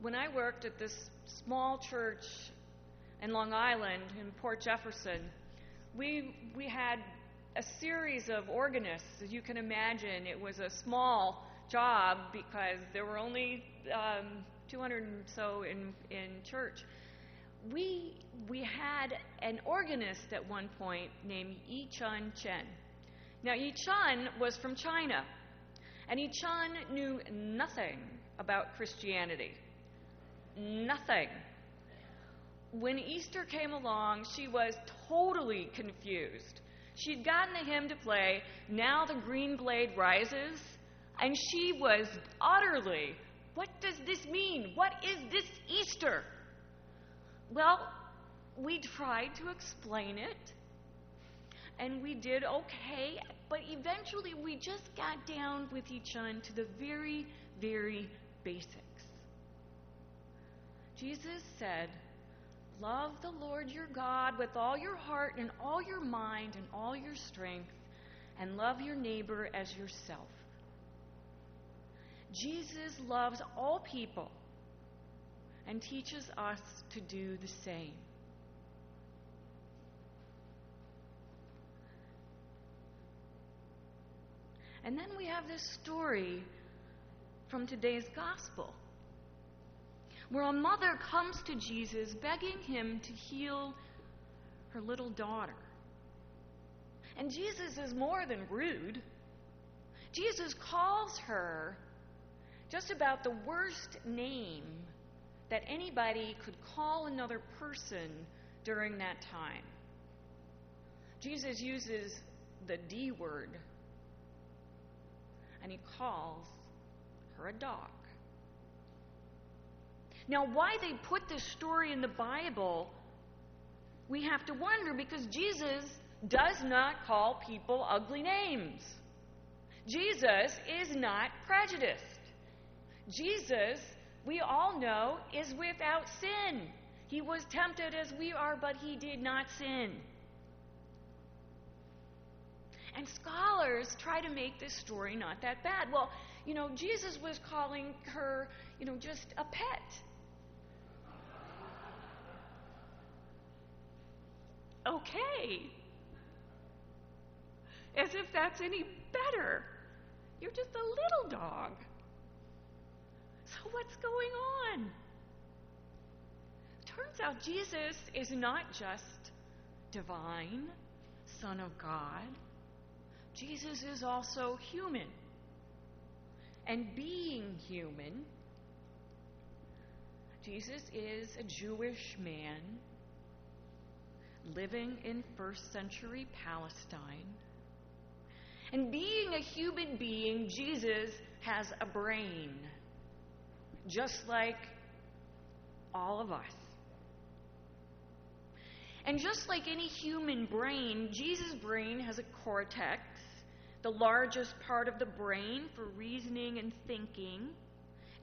when I worked at this small church in Long Island, in Port Jefferson, we, we had a series of organists. As you can imagine, it was a small job because there were only um, 200 and so in, in church. We, we had an organist at one point named Yi Chun Chen. Now, Yi Chun was from China, and Yi Chun knew nothing about Christianity. Nothing. When Easter came along, she was totally confused. She'd gotten the hymn to play, Now the Green Blade Rises, and she was utterly, What does this mean? What is this Easter? Well, we tried to explain it, and we did okay, but eventually we just got down with each other to the very, very basics. Jesus said, Love the Lord your God with all your heart and all your mind and all your strength, and love your neighbor as yourself. Jesus loves all people and teaches us to do the same. And then we have this story from today's gospel where a mother comes to Jesus begging him to heal her little daughter. And Jesus is more than rude. Jesus calls her just about the worst name that anybody could call another person during that time. Jesus uses the D word, and he calls her a dog. Now, why they put this story in the Bible, we have to wonder because Jesus does not call people ugly names. Jesus is not prejudiced. Jesus, we all know, is without sin. He was tempted as we are, but he did not sin. And scholars try to make this story not that bad. Well, you know, Jesus was calling her, you know, just a pet. Okay. As if that's any better. You're just a little dog. So, what's going on? Turns out Jesus is not just divine, Son of God, Jesus is also human. And being human, Jesus is a Jewish man living in first century Palestine. And being a human being, Jesus has a brain, just like all of us. And just like any human brain, Jesus' brain has a cortex, the largest part of the brain for reasoning and thinking.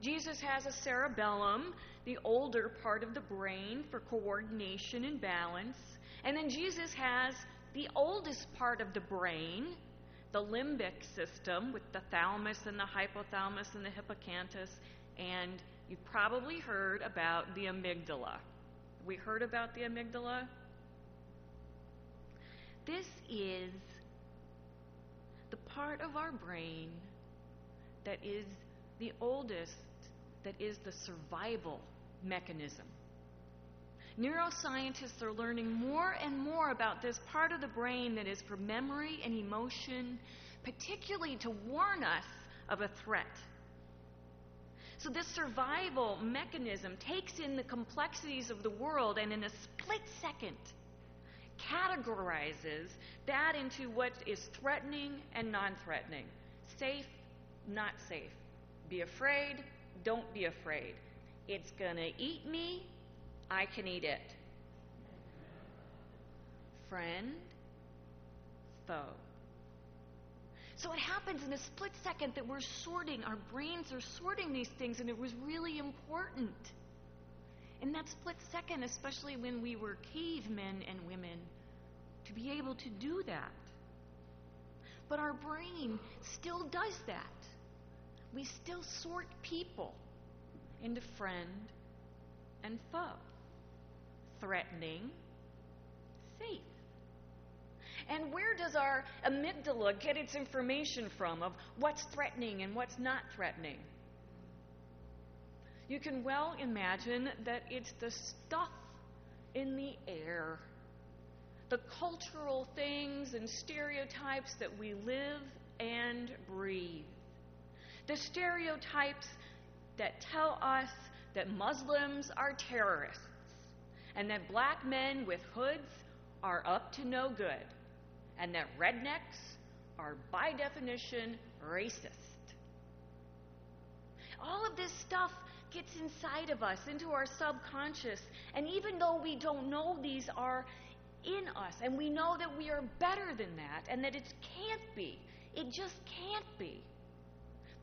Jesus has a cerebellum, the older part of the brain for coordination and balance. And then Jesus has the oldest part of the brain, the limbic system, with the thalamus and the hypothalamus and the hippocampus. And you've probably heard about the amygdala. We heard about the amygdala? This is the part of our brain that is the oldest, that is the survival mechanism. Neuroscientists are learning more and more about this part of the brain that is for memory and emotion, particularly to warn us of a threat. So, this survival mechanism takes in the complexities of the world and in a split second categorizes that into what is threatening and non threatening, safe, not safe, be afraid, don't be afraid. It's going to eat me, I can eat it. Friend, foe. So it happens in a split second that we're sorting, our brains are sorting these things, and it was really important. In that split second, especially when we were cavemen and women, to be able to do that. But our brain still does that. We still sort people into friend and foe, threatening, safe. And where does our amygdala get its information from of what's threatening and what's not threatening? You can well imagine that it's the stuff in the air, the cultural things and stereotypes that we live and breathe. The stereotypes that tell us that Muslims are terrorists and that black men with hoods are up to no good and that rednecks are by definition racist. All of this stuff gets inside of us, into our subconscious, and even though we don't know these are in us, and we know that we are better than that, and that it can't be, it just can't be.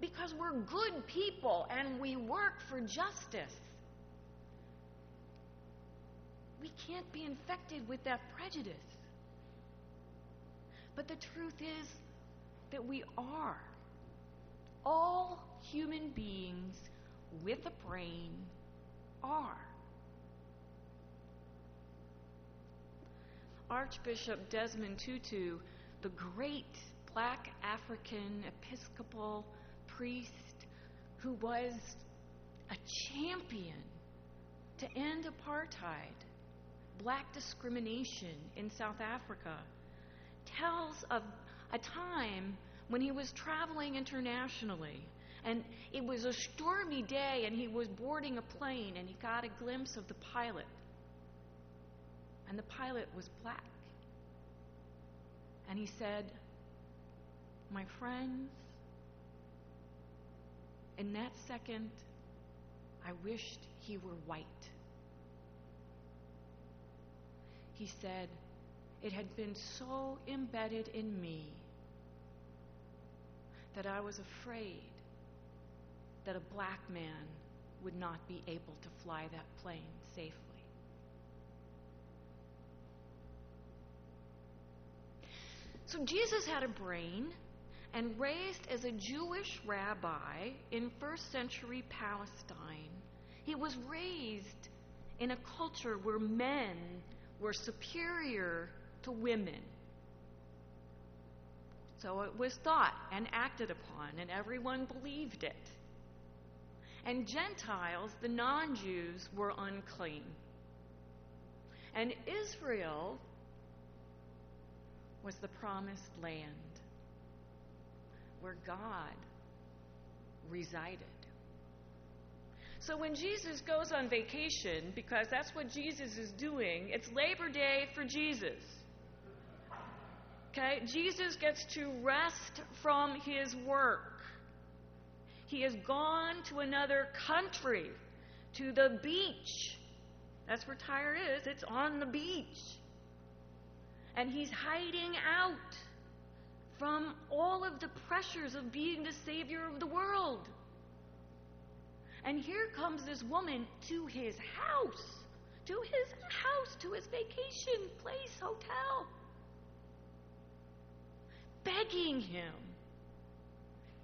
Because we're good people and we work for justice. We can't be infected with that prejudice. But the truth is that we are. All human beings with a brain are. Archbishop Desmond Tutu, the great black African Episcopal priest who was a champion to end apartheid, black discrimination in South Africa, tells of a time when he was traveling internationally. And it was a stormy day, and he was boarding a plane, and he got a glimpse of the pilot. And the pilot was black. And he said, My friends, in that second, I wished he were white. He said, It had been so embedded in me that I was afraid that a black man would not be able to fly that plane safely. So Jesus had a brain and raised as a Jewish rabbi in first century Palestine. He was raised in a culture where men were superior to women. So it was thought and acted upon, and everyone believed it. And Gentiles, the non Jews, were unclean. And Israel was the promised land where God resided. So when Jesus goes on vacation, because that's what Jesus is doing, it's Labor Day for Jesus. Okay? Jesus gets to rest from his work. He has gone to another country, to the beach. That's where Tyre is. It's on the beach. And he's hiding out all of the pressures of being the Savior of the world. And here comes this woman to his house, to his house, to his vacation place, hotel, begging him,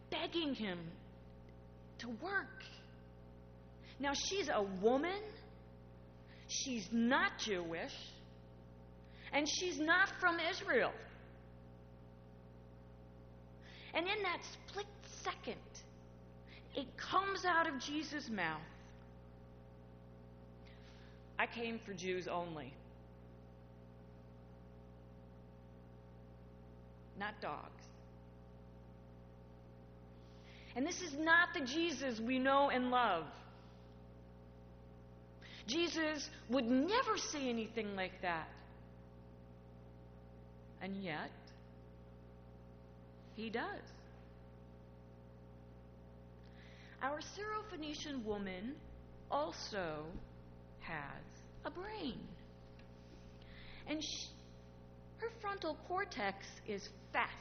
begging him to work. Now, she's a woman, she's not Jewish, and she's not from Israel. And in that split second, it comes out of Jesus' mouth I came for Jews only, not dogs. And this is not the Jesus we know and love. Jesus would never say anything like that. And yet, he does. Our Syrophoenician woman also has a brain. And she, her frontal cortex is fast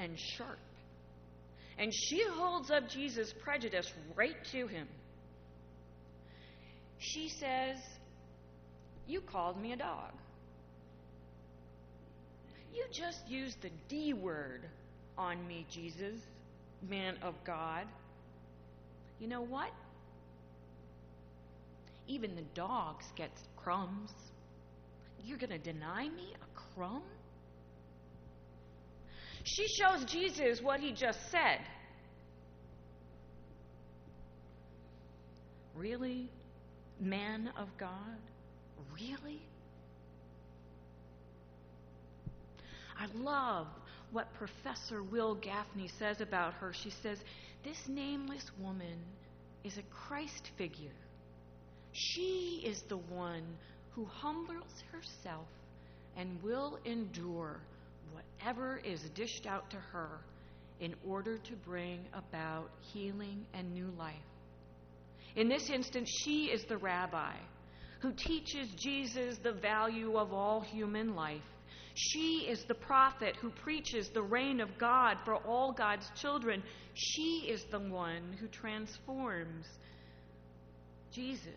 and sharp. And she holds up Jesus' prejudice right to him. She says, You called me a dog. You just used the D word on me, Jesus, man of God. You know what? Even the dogs get crumbs. You're going to deny me a crumb? She shows Jesus what he just said. Really? Man of God? Really? I love what Professor Wil Gafney says about her. She says, This nameless woman is a Christ figure. She is the one who humbles herself and will endure whatever is dished out to her in order to bring about healing and new life. In this instance, she is the rabbi who teaches Jesus the value of all human life. She is the prophet who preaches the reign of God for all God's children. She is the one who transforms Jesus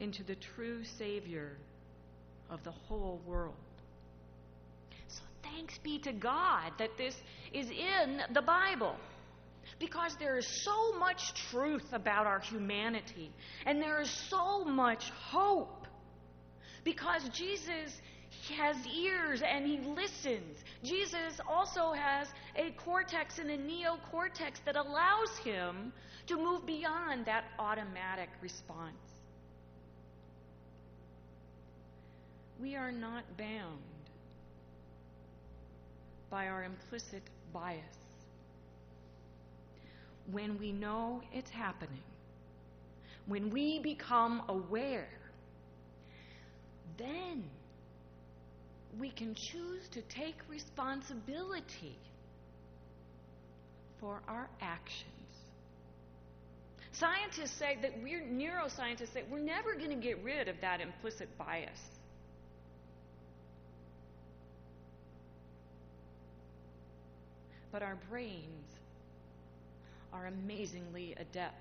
into the true Savior of the whole world. So thanks be to God that this is in the Bible. Because there is so much truth about our humanity, and there is so much hope. Because Jesus has ears and he listens. Jesus also has a cortex and a neocortex that allows him to move beyond that automatic response. We are not bound by our implicit bias when we know it's happening, when we become aware, then we can choose to take responsibility for our actions. Scientists say that we're neuroscientists say we're never going to get rid of that implicit bias. But our brains are amazingly adept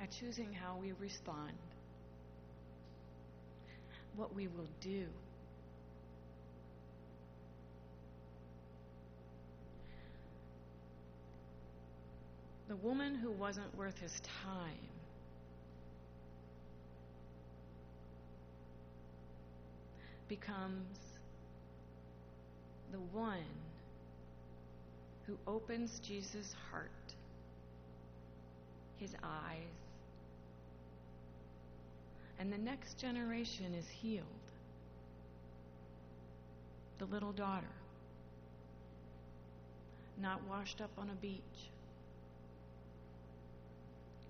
at choosing how we respond, what we will do. The woman who wasn't worth his time becomes the one who opens Jesus' heart, his eyes, and the next generation is healed. The little daughter, not washed up on a beach,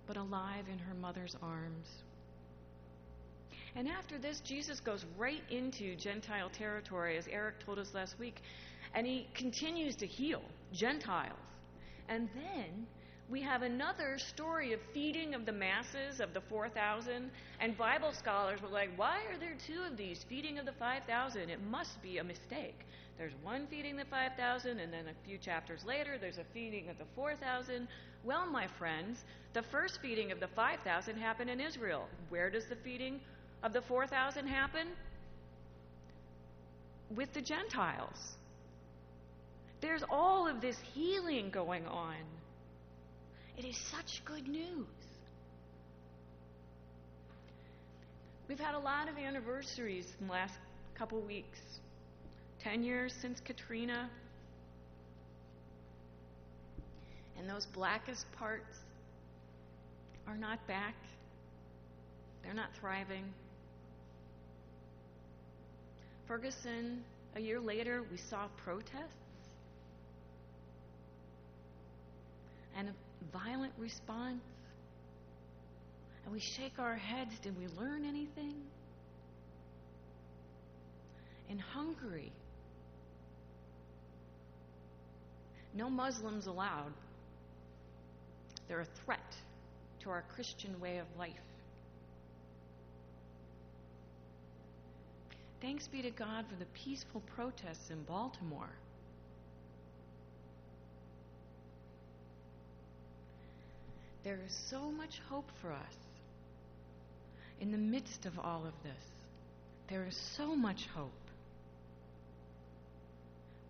but alive in her mother's arms. And after this, Jesus goes right into Gentile territory, as Eric told us last week, and he continues to heal Gentiles. And then we have another story of feeding of the masses of the 4,000. And Bible scholars were like, why are there two of these feeding of the 5,000? It must be a mistake. There's one feeding the 5,000, and then a few chapters later, there's a feeding of the 4,000. Well, my friends, the first feeding of the 5,000 happened in Israel. Where does the feeding of the 4,000 happen? With the Gentiles. There's all of this healing going on. It is such good news. We've had a lot of anniversaries in the last couple weeks. Ten years since Katrina. And those blackest parts are not back. They're not thriving. Ferguson, a year later, we saw protests. and a violent response. And we shake our heads. Did we learn anything? In Hungary, no Muslims allowed. They're a threat to our Christian way of life. Thanks be to God for the peaceful protests in Baltimore. There is so much hope for us in the midst of all of this. There is so much hope.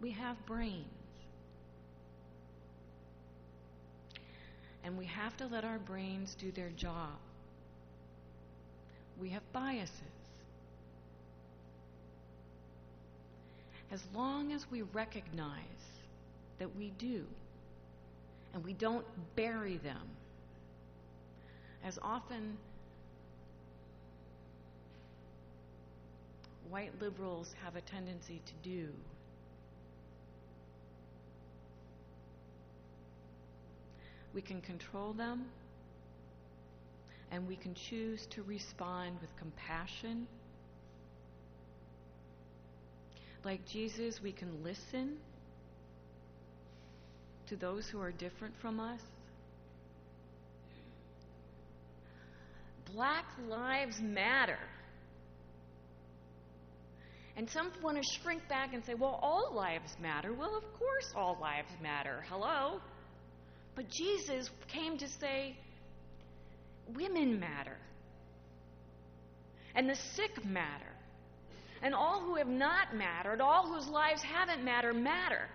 We have brains. And we have to let our brains do their job. We have biases. As long as we recognize that we do, and we don't bury them, as often white liberals have a tendency to do. We can control them, and we can choose to respond with compassion. Like Jesus, we can listen to those who are different from us. Black lives matter. And some want to shrink back and say, well, all lives matter. Well, of course, all lives matter. Hello? But Jesus came to say, women matter. And the sick matter. And all who have not mattered, all whose lives haven't mattered, matter.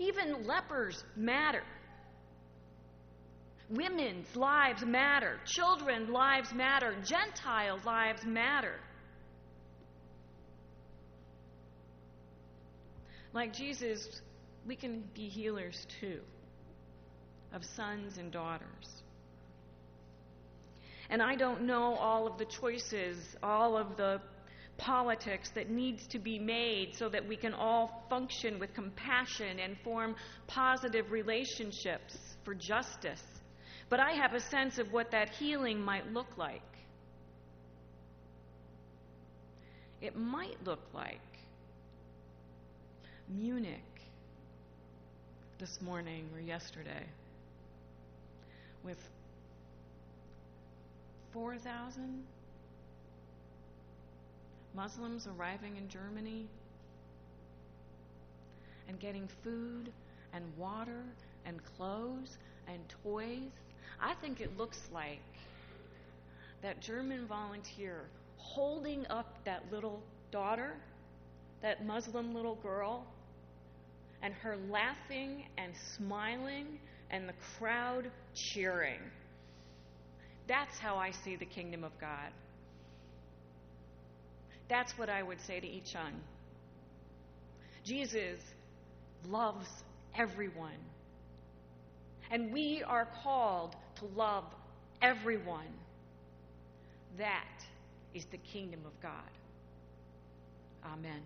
Even lepers matter. Women's lives matter. Children's lives matter. Gentile lives matter. Like Jesus, we can be healers too of sons and daughters. And I don't know all of the choices, all of the politics that needs to be made so that we can all function with compassion and form positive relationships for justice. But I have a sense of what that healing might look like. It might look like Munich this morning or yesterday with 4,000 Muslims arriving in Germany and getting food and water and clothes and toys. I think it looks like that German volunteer holding up that little daughter, that Muslim little girl, and her laughing and smiling and the crowd cheering. That's how I see the kingdom of God. That's what I would say to Yi Chun. Jesus loves everyone. And we are called to love everyone. That is the kingdom of God. Amen.